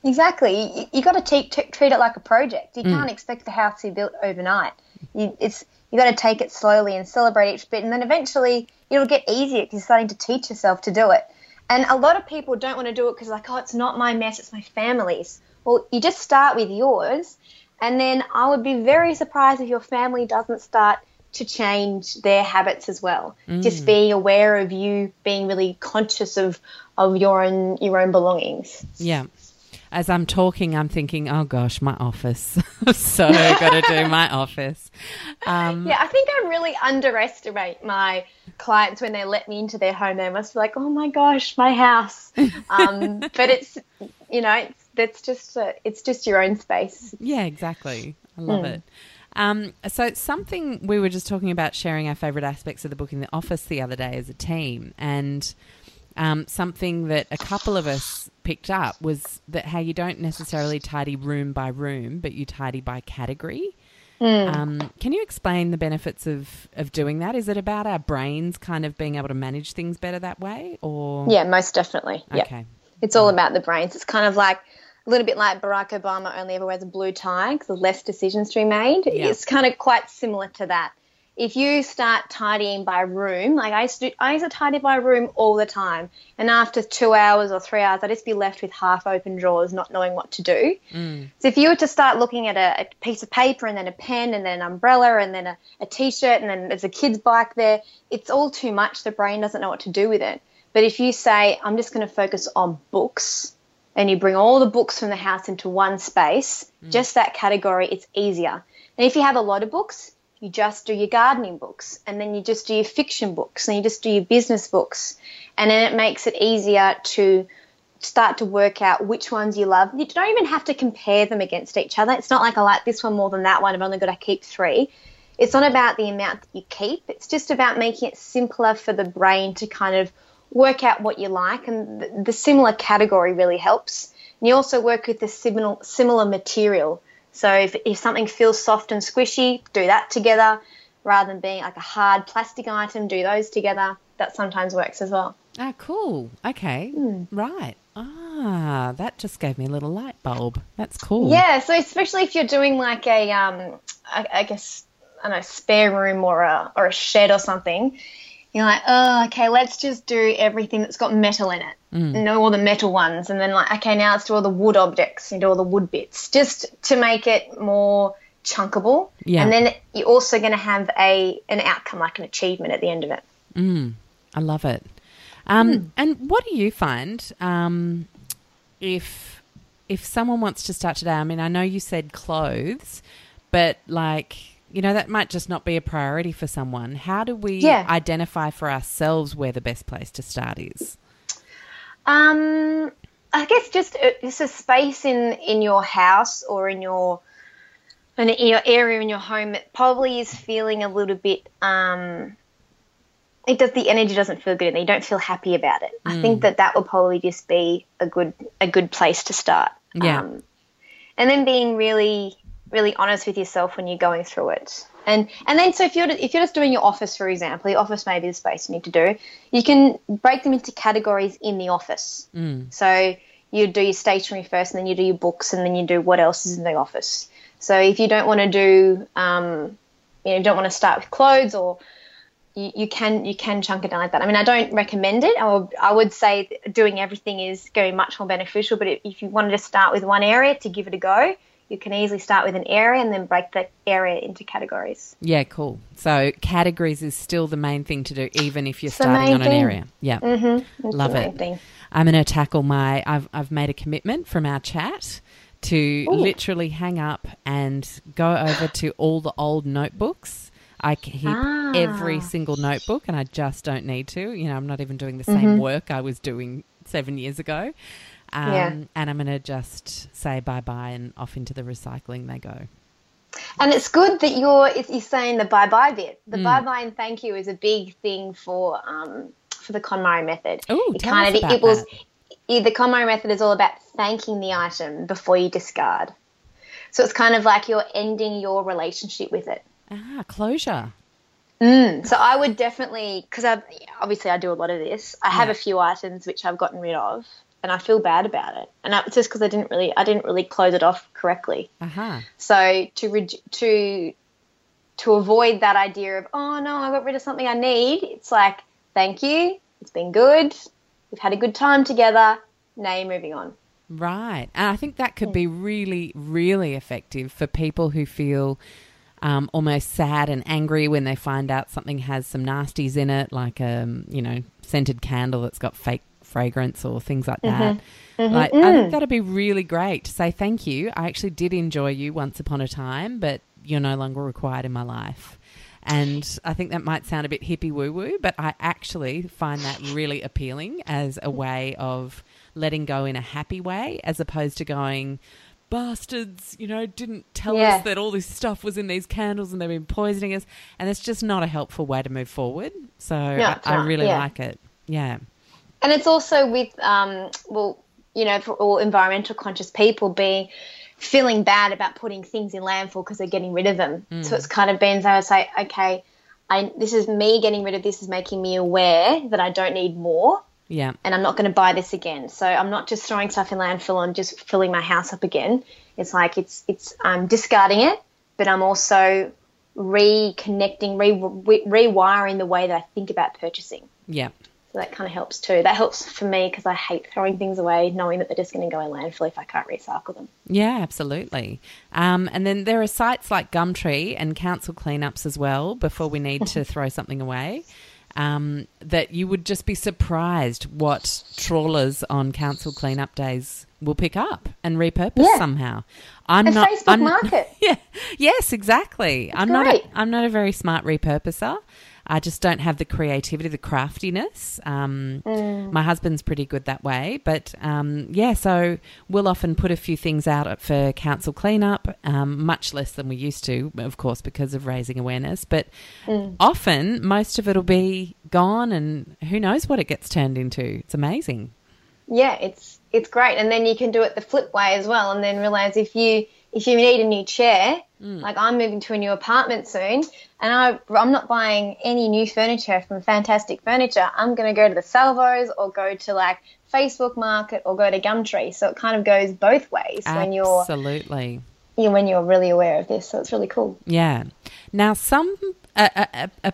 Exactly. You, you got to t- t- treat it like a project. You mm. can't expect the house to be built overnight. You, it's you got to take it slowly and celebrate each bit, and then eventually it'll get easier because you're starting to teach yourself to do it. And a lot of people don't want to do it because like, oh, it's not my mess, it's my family's. Well, you just start with yours, and then I would be very surprised if your family doesn't start to change their habits as well. Just mm. being aware of you, being really conscious of of your own your own belongings.
Yeah. As I'm talking, I'm thinking, oh gosh, my office. so got to do my office. Um,
Yeah, I think I really underestimate my clients when they let me into their home. They must be like, "Oh my gosh, my house." Um, but it's, you know, it's that's just uh it's just your own space.
yeah, exactly. I love it. Um, so something we were just talking about sharing our favorite aspects of the book in the office the other day as a team, and um, something that a couple of us picked up was that how you don't necessarily tidy room by room, but you tidy by category. Um, can you explain the benefits of, of doing that? Is it about our brains kind of being able to manage things better that way, or
Yeah, most definitely.
Okay,
it's all about the brains. It's kind of like a little bit like Barack Obama only ever wears a blue tie because there's less decisions to be made.
Yeah.
It's kind of quite similar to that. If you start tidying by room, like I used to, do, I used to tidy by room all the time, and after two hours or three hours, I'd just be left with half open drawers, not knowing what to do. Mm. So if you were to start looking at a, a piece of paper and then a pen and then an umbrella and then a, a t-shirt and then there's a kid's bike there, it's all too much. The brain doesn't know what to do with it. But if you say, I'm just going to focus on books, and you bring all the books from the house into one space, mm. just that category, it's easier. And if you have a lot of books, you just do your gardening books, and then you just do your fiction books, and you just do your business books, and then it makes it easier to start to work out which ones you love. You don't even have to compare them against each other. It's not like I like this one more than that one. I've only got to keep three. It's not about the amount that you keep. It's just about making it simpler for the brain to kind of work out what you like, and the, similar category really helps. And you also work with the similar similar material. So if, if something feels soft and squishy, do that together rather than being like a hard plastic item, do those together. That sometimes works as well.
Ah, cool. Okay. Right. Ah, that just gave me a little light bulb. That's cool.
Yeah, so especially if you're doing like a, um, I, I guess, I don't know, spare room or a, or a shed or something, you're like, oh, okay, let's just do everything that's got metal in it. Know all the metal ones. And then, like, okay, now let's do all the wood objects and do all the wood bits just to make it more chunkable.
Yeah.
And then you're also going to have a an outcome, like an achievement at the end of it.
I love it. Um, And what do you find um, if if someone wants to start today? I mean, I know you said clothes, but like you know that might just not be a priority for someone. How do we
Yeah.
identify for ourselves where the best place to start is?
Um, I guess just it's a space in in your house or in your in your area in your home that probably is feeling a little bit um it does the energy doesn't feel good and you don't feel happy about it. I think that that will probably just be a good a good place to start.
Yeah.
Um, and then being really really honest with yourself when you're going through it. And and then so if you're if you're just doing your office, for example, your office may be the space you need to do. You can break them into categories in the office.
Mm.
So you do your stationery first, and then you do your books, and then you do what else is in the office. So if you don't want to do, um, you know, don't want to start with clothes, or you, you can you can chunk it down like that. I mean, I don't recommend it. I would, I would say doing everything is going much more beneficial. But if you wanted to start with one area to give it a go, you can easily start with an area and then break the area into categories.
Yeah, cool. So categories is still the main thing to do, even if you're it's starting on an area. Yeah,
mm-hmm.
love it. Thing. I'm going to tackle my. I've I've made a commitment from our chat to Ooh. literally hang up and go over to all the old notebooks. I keep ah. every single notebook, and I just don't need to. You know, I'm not even doing the same mm-hmm. work I was doing seven years ago. Um, yeah. And I'm going to just say bye bye and off into the recycling they go.
And it's good that you're you're saying the bye bye bit. The mm. bye bye and thank you is a big thing for um, for the KonMari method.
Oh, it kind of it
was that. the KonMari method is all about thanking the item before you discard. So it's kind of like you're ending your relationship with it.
Ah, closure.
Mm, so I would definitely because I obviously I do a lot of this. I have a few items which I've gotten rid of, and I feel bad about it. And it's just because I didn't really I didn't really close it off correctly.
Uh-huh.
So to to to avoid that idea of oh no I got rid of something I need, it's like thank you, it's been good, we've had a good time together. Now you're moving on.
Right, and I think that could be really really effective for people who feel. Um, almost sad and angry when they find out something has some nasties in it, like a um, you know scented candle that's got fake fragrance or things like that. Mm-hmm. Mm-hmm. Like. I think mm. that'd be really great to say thank you. I actually did enjoy you once upon a time, but you're no longer required in my life. And I think that might sound a bit hippie woo woo, but I actually find that really appealing as a way of letting go in a happy way as opposed to going, bastards, you know, didn't tell yeah. us that all this stuff was in these candles and they've been poisoning us. And it's just not a helpful way to move forward. So I, I, really yeah. like it. Yeah.
And it's also with, um, well, you know, for all environmental conscious people being feeling bad about putting things in landfill because they're getting rid of them. Mm. So it's kind of been, so I say, okay, I, this is me getting rid of this is making me aware that I don't need more.
Yeah.
And I'm not going to buy this again. So I'm not just throwing stuff in landfill and just filling my house up again. It's like it's it's I'm discarding it, but I'm also reconnecting, re, re, rewiring the way that I think about purchasing.
Yeah.
So that kind of helps too. That helps for me because I hate throwing things away, knowing that they're just going to go in landfill if I can't recycle them.
Yeah, absolutely. Um, and then there are sites like Gumtree and council cleanups as well before we need to throw something away. Um, that you would just be surprised what trawlers on council cleanup days will pick up and repurpose yeah. somehow.
I'm
a
not Facebook I'm, market.
Yeah. Yes, exactly. I'm great. not. A, I'm not a very smart repurposer. I just don't have the creativity, the craftiness. Um, mm. My husband's pretty good that way, but um, yeah, so we'll often put a few things out for council cleanup, um, much less than we used to, of course, because of raising awareness. But mm. often, most of it'll be gone, and who knows what it gets turned into. It's amazing.
Yeah, it's it's great, and then you can do it the flip way as well, and then realize if you if you need a new chair, mm. like I'm moving to a new apartment soon, and I, I'm not buying any new furniture from Fantastic Furniture. I'm going to go to the Salvos or go to like Facebook Market or go to Gumtree. So it kind of goes both ways
Absolutely.
when you're
absolutely
when you're really aware of this. So it's really cool.
Yeah. Now, some a, a, a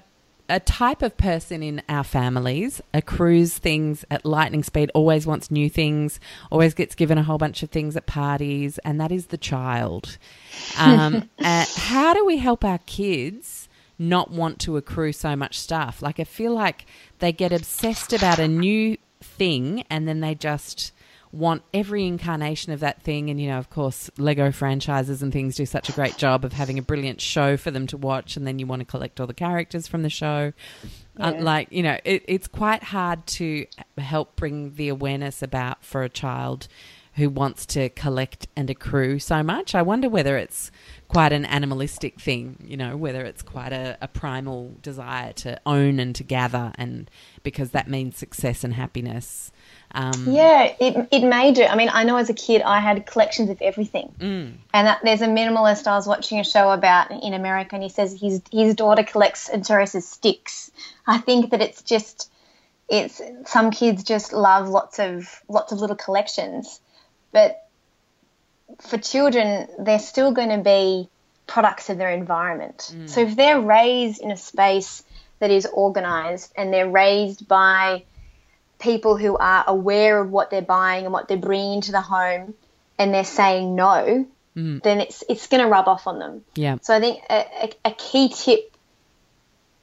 a type of person in our families accrues things at lightning speed, always wants new things, always gets given a whole bunch of things at parties, and that is the child. Um, uh, how do we help our kids not want to accrue so much stuff? Like, I feel like they get obsessed about a new thing and then they just want every incarnation of that thing. And, you know, of course, Lego franchises and things do such a great job of having a brilliant show for them to watch. And then you want to collect all the characters from the show. Uh, yeah. Uh, like, you know, it, it's quite hard to help bring the awareness about for a child who wants to collect and accrue so much. I wonder whether it's quite an animalistic thing, you know, whether it's quite a, a, primal desire to own and to gather, and because that means success and happiness.
Um, yeah, it, it may do. I mean, I know as a kid I had collections of everything. Mm. And that, there's a minimalist I was watching a show about in America, and he says his, his daughter collects and as sticks. I think that it's just, it's some kids just love lots of lots of little collections. But for children, they're still going to be products of their environment. Mm. So if they're raised in a space that is organized and they're raised by people who are aware of what they're buying and what they're bringing into the home and they're saying no, mm. then it's it's going to rub off on them.
Yeah.
So I think a, a, a, key tip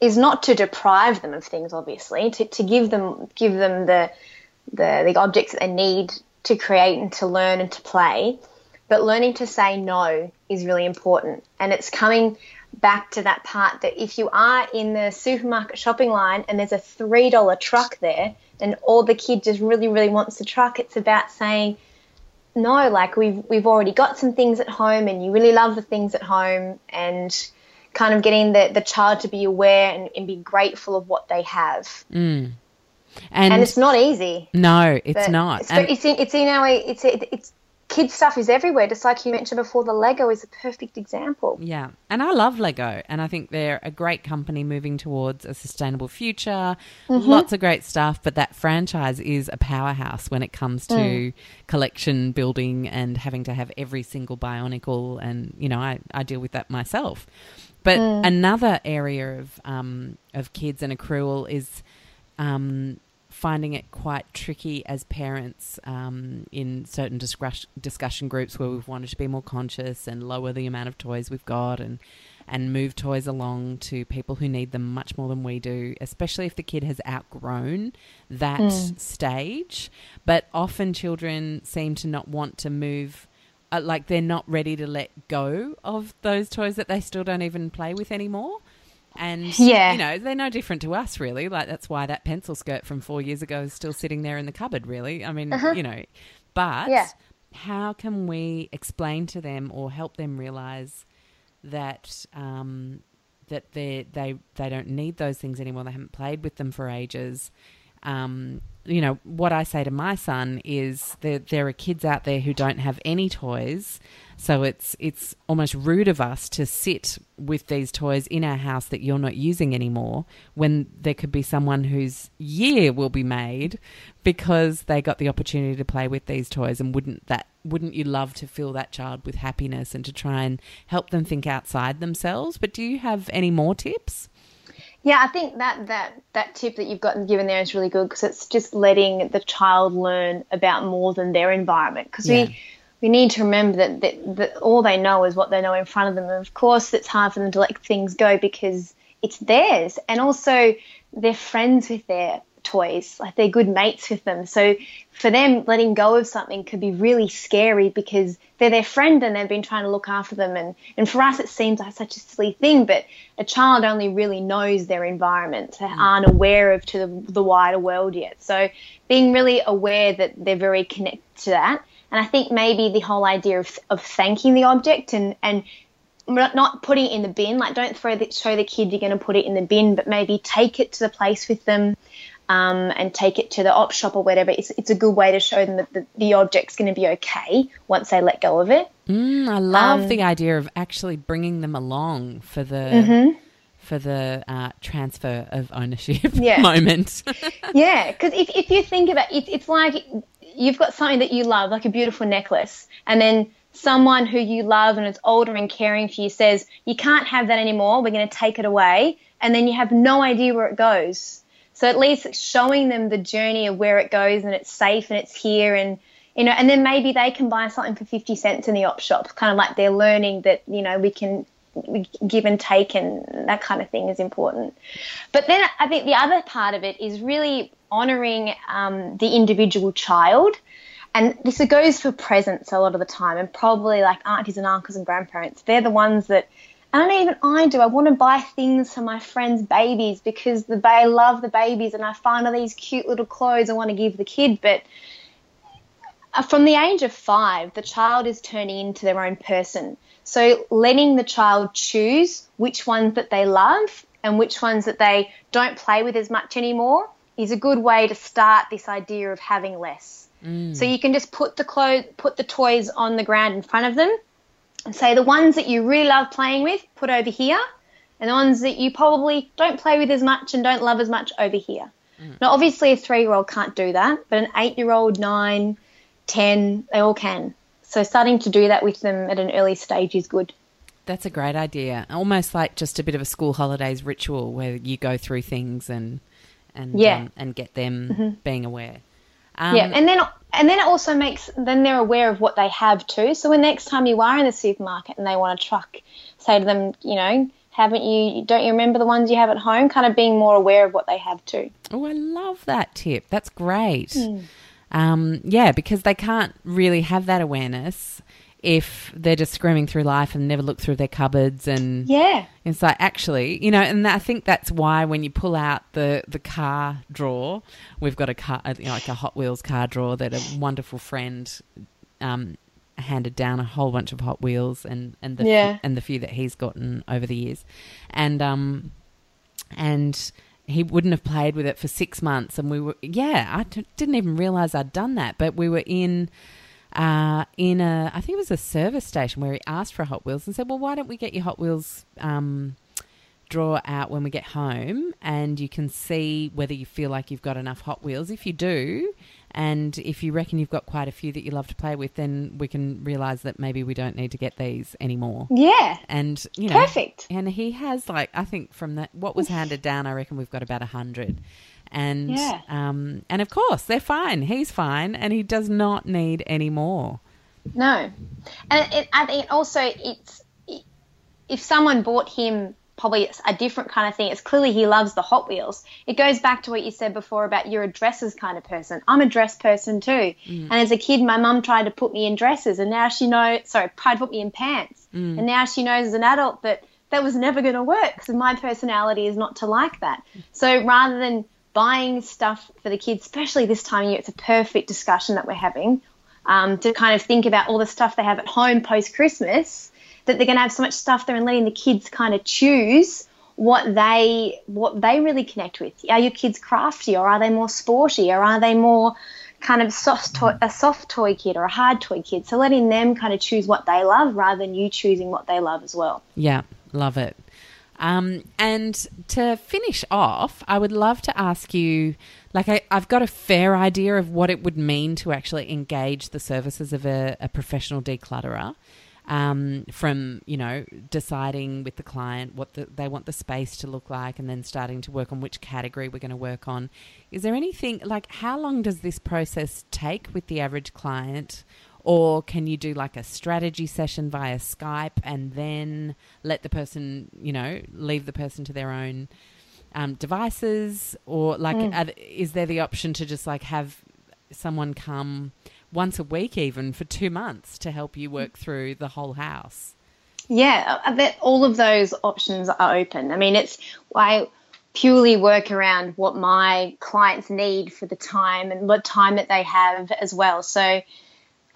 is not to deprive them of things, obviously, to, to give them give them the, the the objects that they need to create and to learn and to play, but learning to say no is really important. And it's coming back to that part that if you are in the supermarket shopping line and there's a $3 truck there and all the kid just really, really wants the truck, it's about saying, no, like we've, we've already got some things at home and you really love the things at home and kind of getting the, the child to be aware and, and be grateful of what they have.
Mm.
And, and, it's not easy.
No, it's not.
It's, it's, in, it's in our it's it's kids stuff is everywhere. Just like you mentioned before, the Lego is a perfect example.
Yeah, and I love Lego, and I think they're a great company moving towards a sustainable future. Mm-hmm. Lots of great stuff, but that franchise is a powerhouse when it comes to mm. collection building and having to have every single Bionicle. And you know, I I deal with that myself. But mm. another area of um, of kids and accrual is um, finding it quite tricky as parents um, in certain discuss- discussion groups where we've wanted to be more conscious and lower the amount of toys we've got and and move toys along to people who need them much more than we do, especially if the kid has outgrown that mm. stage. But often children seem to not want to move. Uh, like they're not ready to let go of those toys that they still don't even play with anymore. And, yeah. you know, they're no different to us, really. Like, that's why that pencil skirt from four years ago is still sitting there in the cupboard, really. I mean, uh-huh. you know, but yeah. how can we explain to them or help them realize that um, that they they they don't need those things anymore. They haven't played with them for ages. Um, you know what I say to my son is that there are kids out there who don't have any toys. So it's it's almost rude of us to sit with these toys in our house that you're not using anymore when there could be someone whose year will be made because they got the opportunity to play with these toys and wouldn't that wouldn't you love to fill that child with happiness and to try and help them think outside themselves? But do you have any more tips
yeah, I think that that that tip that you've gotten given there is really good because it's just letting the child learn about more than their environment because yeah. we we need to remember that, that, that all they know is what they know in front of them. And of course, it's hard for them to let things go because it's theirs. And also, they're friends with their toys, like they're good mates with them. So for them, letting go of something could be really scary because they're their friend and they've been trying to look after them. And, and for us, it seems like such a silly thing, but a child only really knows their environment. They mm. aren't aware of to the, the wider world yet. So being really aware that they're very connected to that and I think maybe the whole idea of, of thanking the object and, and not putting it in the bin, like don't throw the, show the kid you're going to put it in the bin, but maybe take it to the place with them um, and take it to the op shop or whatever. It's, it's a good way to show them that the, the object's going to be okay once they let go of it.
Mm, I love um, the idea of actually bringing them along for the. Mm-hmm for the uh, transfer of ownership yeah. moment.
yeah, because if, if you think about it, it's like you've got something that you love, like a beautiful necklace, and then someone who you love and is older and caring for you says, You can't have that anymore, we're going to take it away, and then you have no idea where it goes. So at least showing them the journey of where it goes and it's safe and it's here and you know, and then maybe they can buy something for 50 cents in the op shop, kind of like they're learning that, you know, we can give and take and that kind of thing is important. But then I think the other part of it is really honouring um, the individual child. And this goes for presents a lot of the time, and probably like aunties and uncles and grandparents. They're the ones that, and even I do. I want to buy things for my friends' babies because the they love the babies, and I find all these cute little clothes I want to give the kid. But uh, from the age of five, the child is turning into their own person. So letting the child choose which ones that they love and which ones that they don't play with as much anymore is a good way to start this idea of having less. Mm. So you can just put the clothes, put the toys on the ground in front of them, and say the ones that you really love playing with, put over here, and the ones that you probably don't play with as much and don't love as much over here. Mm. Now, obviously, a three-year-old can't do that, but an eight-year-old, nine, ten, they all can. So starting to do that with them at an early stage is good.
That's a great idea. Almost like just a bit of a school holidays ritual where you go through things and and yeah. Um, and get them mm-hmm. being aware.
Um, yeah, and then and then it also makes then they're aware of what they have too. So when next time you are in the supermarket and they want a truck, say to them, you know, haven't you? Don't you remember the ones you have at home? Kind of being more aware of what they have too.
Oh, I love that tip. That's great. Mm. Um, yeah, because they can't really have that awareness if they're just screaming through life and never look through their cupboards and
yeah
it's like actually you know and i think that's why when you pull out the the car drawer we've got a car you know, like a hot wheels car drawer that a wonderful friend um, handed down a whole bunch of hot wheels and and the yeah. and the few that he's gotten over the years and um and he wouldn't have played with it for six months and we were yeah I t- didn't even realize i'd done that but we were in uh, in a, I think it was a service station where he asked for Hot Wheels and said, "Well, why don't we get your Hot Wheels um, drawer out when we get home, and you can see whether you feel like you've got enough Hot Wheels. If you do, and if you reckon you've got quite a few that you love to play with, then we can realise that maybe we don't need to get these anymore.
Yeah,
and you know,
perfect.
And he has like I think from that what was handed down, I reckon we've got about a hundred and yeah. um, and of course they're fine. He's fine, and he does not need any more.
No, and it, I think also it's if someone bought him probably a different kind of thing. It's clearly he loves the Hot Wheels. It goes back to what you said before about you're a dresses kind of person. I'm a dress person too. Mm. And as a kid, my mum tried to put me in dresses, and now she knows. Sorry, tried to put me in pants, mm. and now she knows as an adult that that was never going to work because my personality is not to like that. So rather than buying stuff for the kids, especially this time of year, it's a perfect discussion that we're having um, to kind of think about all the stuff they have at home post Christmas. That they're going to have so much stuff there, and letting the kids kind of choose what they what they really connect with. Are your kids crafty, or are they more sporty, or are they more kind of soft toy, a soft toy kid or a hard toy kid? So letting them kind of choose what they love rather than you choosing what they love as well.
Yeah, love it. Um, and to finish off, I would love to ask you like, I, have got a fair idea of what it would mean to actually engage the services of a, a professional declutterer. Um, from you know deciding with the client what the, they want the space to look like, and then starting to work on which category we're going to work on. Is there anything like how long does this process take with the average client? Or can you do like a strategy session via Skype and then let the person, you know, leave the person to their own um, devices? Or like, mm. are, is there the option to just like have someone come once a week, even for two months, to help you work through the whole house?
Yeah, uh, all of those options are open. I mean, it's I purely work around what my clients need for the time and what time that they have as well. So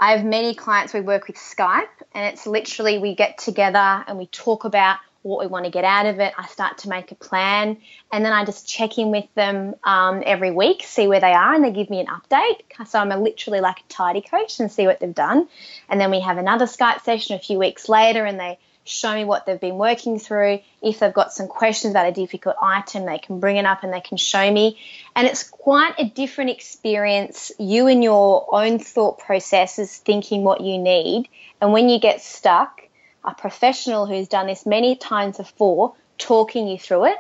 I have many clients we work with Skype, and it's literally we get together and we talk about what we want to get out of it. I start to make a plan, and then I just check in with them um, every week, see where they are, and they give me an update. So I'm a, literally like a tidy coach and see what they've done. And then we have another Skype session a few weeks later, and they show me what they've been working through. If they've got some questions about a difficult item, they can bring it up and they can show me. And it's quite a different experience, you and your own thought processes thinking what you need. And when you get stuck, a professional who's done this many times before talking you through it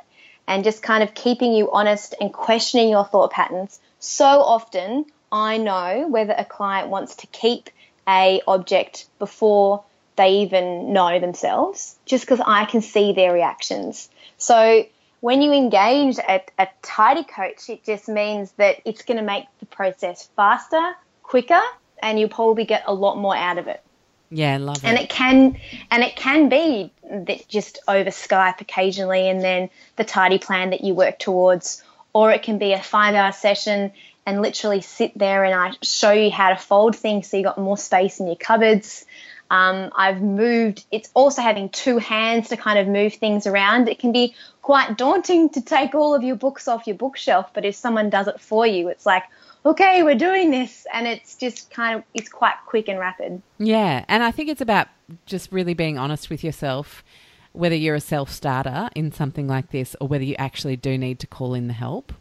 and just kind of keeping you honest and questioning your thought patterns. So often I know whether a client wants to keep a object before they even know themselves just because I can see their reactions. So when you engage a, a tidy coach, it just means that it's going to make the process faster, quicker, and you'll probably get a lot more out of it.
Yeah, love it.
And it can and it can be that just over Skype occasionally and then the tidy plan that you work towards or it can be a 5-hour session and literally sit there and I show you how to fold things so you got more space in your cupboards Um, I've moved, it's also having two hands to kind of move things around. It can be quite daunting to take all of your books off your bookshelf, but if someone does it for you, it's like, okay, we're doing this. And it's just kind of, it's quite quick and rapid.
Yeah. And I think it's about just really being honest with yourself, whether you're a self starter in something like this or whether you actually do need to call in the help.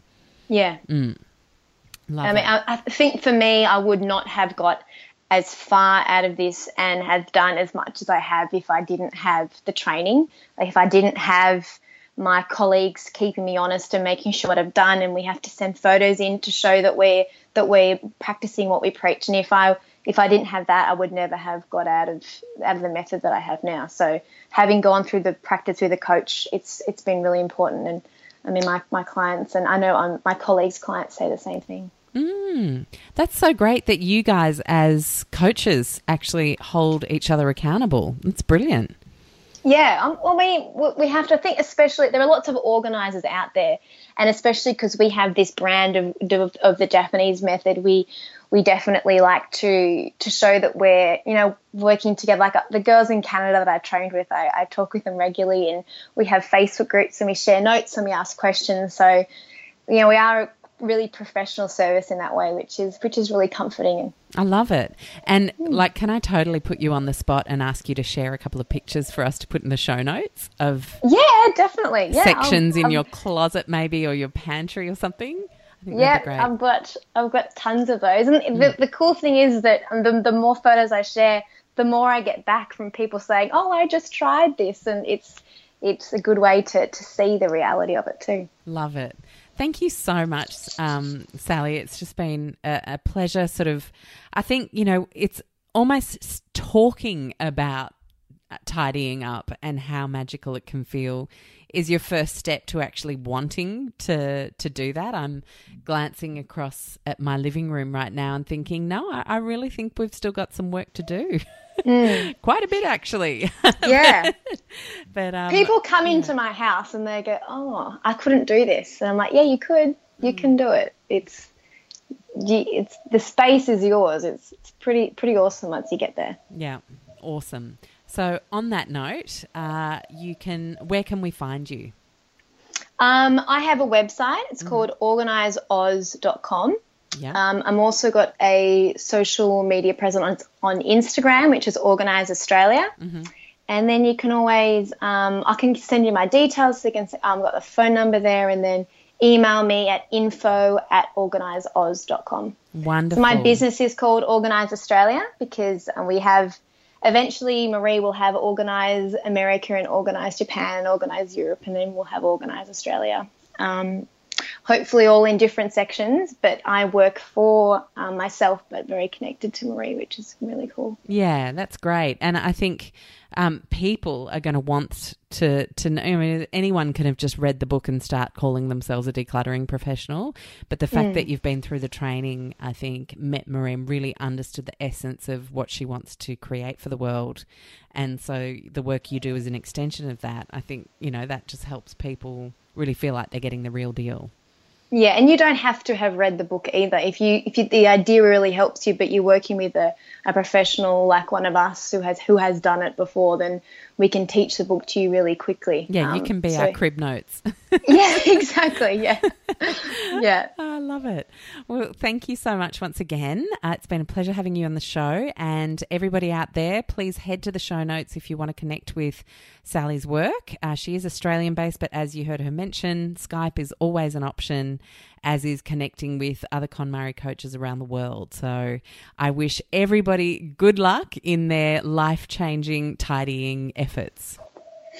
Yeah.
Mm. Love
I mean. I, I think for me, I would not have got as far out of this and have done as much as I have if I didn't have the training. Like if I didn't have my colleagues keeping me honest and making sure what I've done, and we have to send photos in to show that we're that we're practicing what we preach. And if I if I didn't have that, I would never have got out of out of the method that I have now. So having gone through the practice with a coach, it's it's been really important. And I mean, my my clients and I know um, my colleagues' clients say the same thing.
Mm, that's so great that you guys, as coaches, actually hold each other accountable. It's brilliant.
Yeah, um, well, we we have to think, especially there are lots of organisers out there, and especially because we have this brand of, of of the Japanese method, we we definitely like to to show that we're you know working together. Like uh, the girls in Canada that I trained with, I, I talk with them regularly, and we have Facebook groups and we share notes and we ask questions. So, you know, we are really professional service in that way, which is which is really comforting.
I love it. And hmm. like, can I totally put you on the spot and ask you to share a couple of pictures for us to put in the show notes of
Yeah, definitely. Yeah,
sections
I'll-
in
I'll-
your closet, maybe, or your pantry or something? I think that'd
Yeah. I've got I've got tons of those, and the, hmm. the cool thing is that um, the, the more photos I share, the more I get back from people saying, "Oh, I just tried this," and it's it's a good way to to see the reality of it too.
Love it. Thank you so much, um, Sally. It's just been a, a pleasure. Sort of, I think you know, it's almost talking about tidying up and how magical it can feel is your first step to actually wanting to to do that. I'm glancing across at my living room right now and thinking, no, I, I really think we've still got some work to do. Quite a bit, actually.
Yeah,
but um,
people come into my house and they go, "Oh, I couldn't do this," and I'm like, "Yeah, you could. You can do it. It's it's the space is yours. It's it's pretty pretty awesome once you get there."
Yeah, awesome. So, on that note, uh, you can. Where can we find you?
Um, I have a website. It's called organizeoz.com.
Yeah,
Um, I'm also got a social media presence on, on Instagram, which is Organize Australia. And then you can always, um, I can send you my details. So you can, I've got the phone number there, and then email me at info at organizeoz.com.
wonderful.
My business is called Organize Australia because um, we have, eventually, Marie will have Organize America and Organize Japan and Organize Europe, and then we'll have Organize Australia. Um, hopefully, all in different sections, but I work for um, myself, but very connected to Marie, which is really cool.
Yeah, that's great. And I think um, people are going to want to to know. I mean, anyone can have just read the book and start calling themselves a decluttering professional. But the fact that you've been through the training, I think, met Marie and really understood the essence of what she wants to create for the world. And so the work you do is an extension of that. I think you know that just helps people really feel like they're getting the real deal.
Yeah, and you don't have to have read the book either. If you if you, the idea really helps you, but you're working with a, a professional like one of us who has who has done it before, then we can teach the book to you really quickly.
Yeah, you
Um,
can be
so-
our crib notes.
yeah, exactly. Yeah, yeah.
I love it. Well, thank you so much once again. Uh, it's been a pleasure having you on the show. And everybody out there, please head to the show notes if you want to connect with Sally's work. Uh, she is Australian based, but as you heard her mention, Skype is always an option, as is connecting with other KonMari coaches around the world. So I wish everybody good luck in their life changing tidying efforts.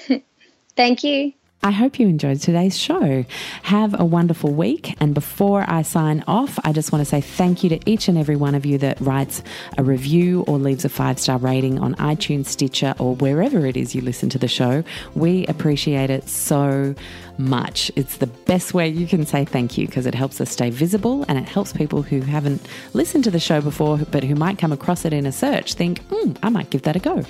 Thank you.
I hope you enjoyed today's show. Have a wonderful week. And before I sign off, I just want to say thank you to each and every one of you that writes a review or leaves a five star rating on iTunes, Stitcher, or wherever it is you listen to the show. We appreciate it so much. It's the best way you can say thank you because it helps us stay visible and it helps people who haven't listened to the show before but who might come across it in a search think, hmm, I might give that a go.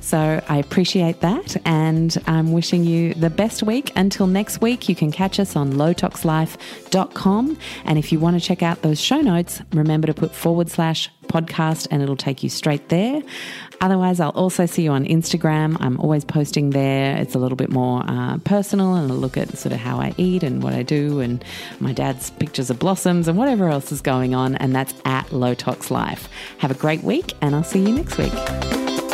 So I appreciate that and I'm wishing you the best week. Until next week, you can catch us on lowtoxlife.com. And if you want to check out those show notes, remember to put forward slash podcast and it'll take you straight there. Otherwise, I'll also see you on Instagram. I'm always posting there. It's a little bit more uh, personal and a look at sort of how I eat and what I do and my dad's pictures of blossoms and whatever else is going on. And that's at Low Tox Life. Have a great week and I'll see you next week.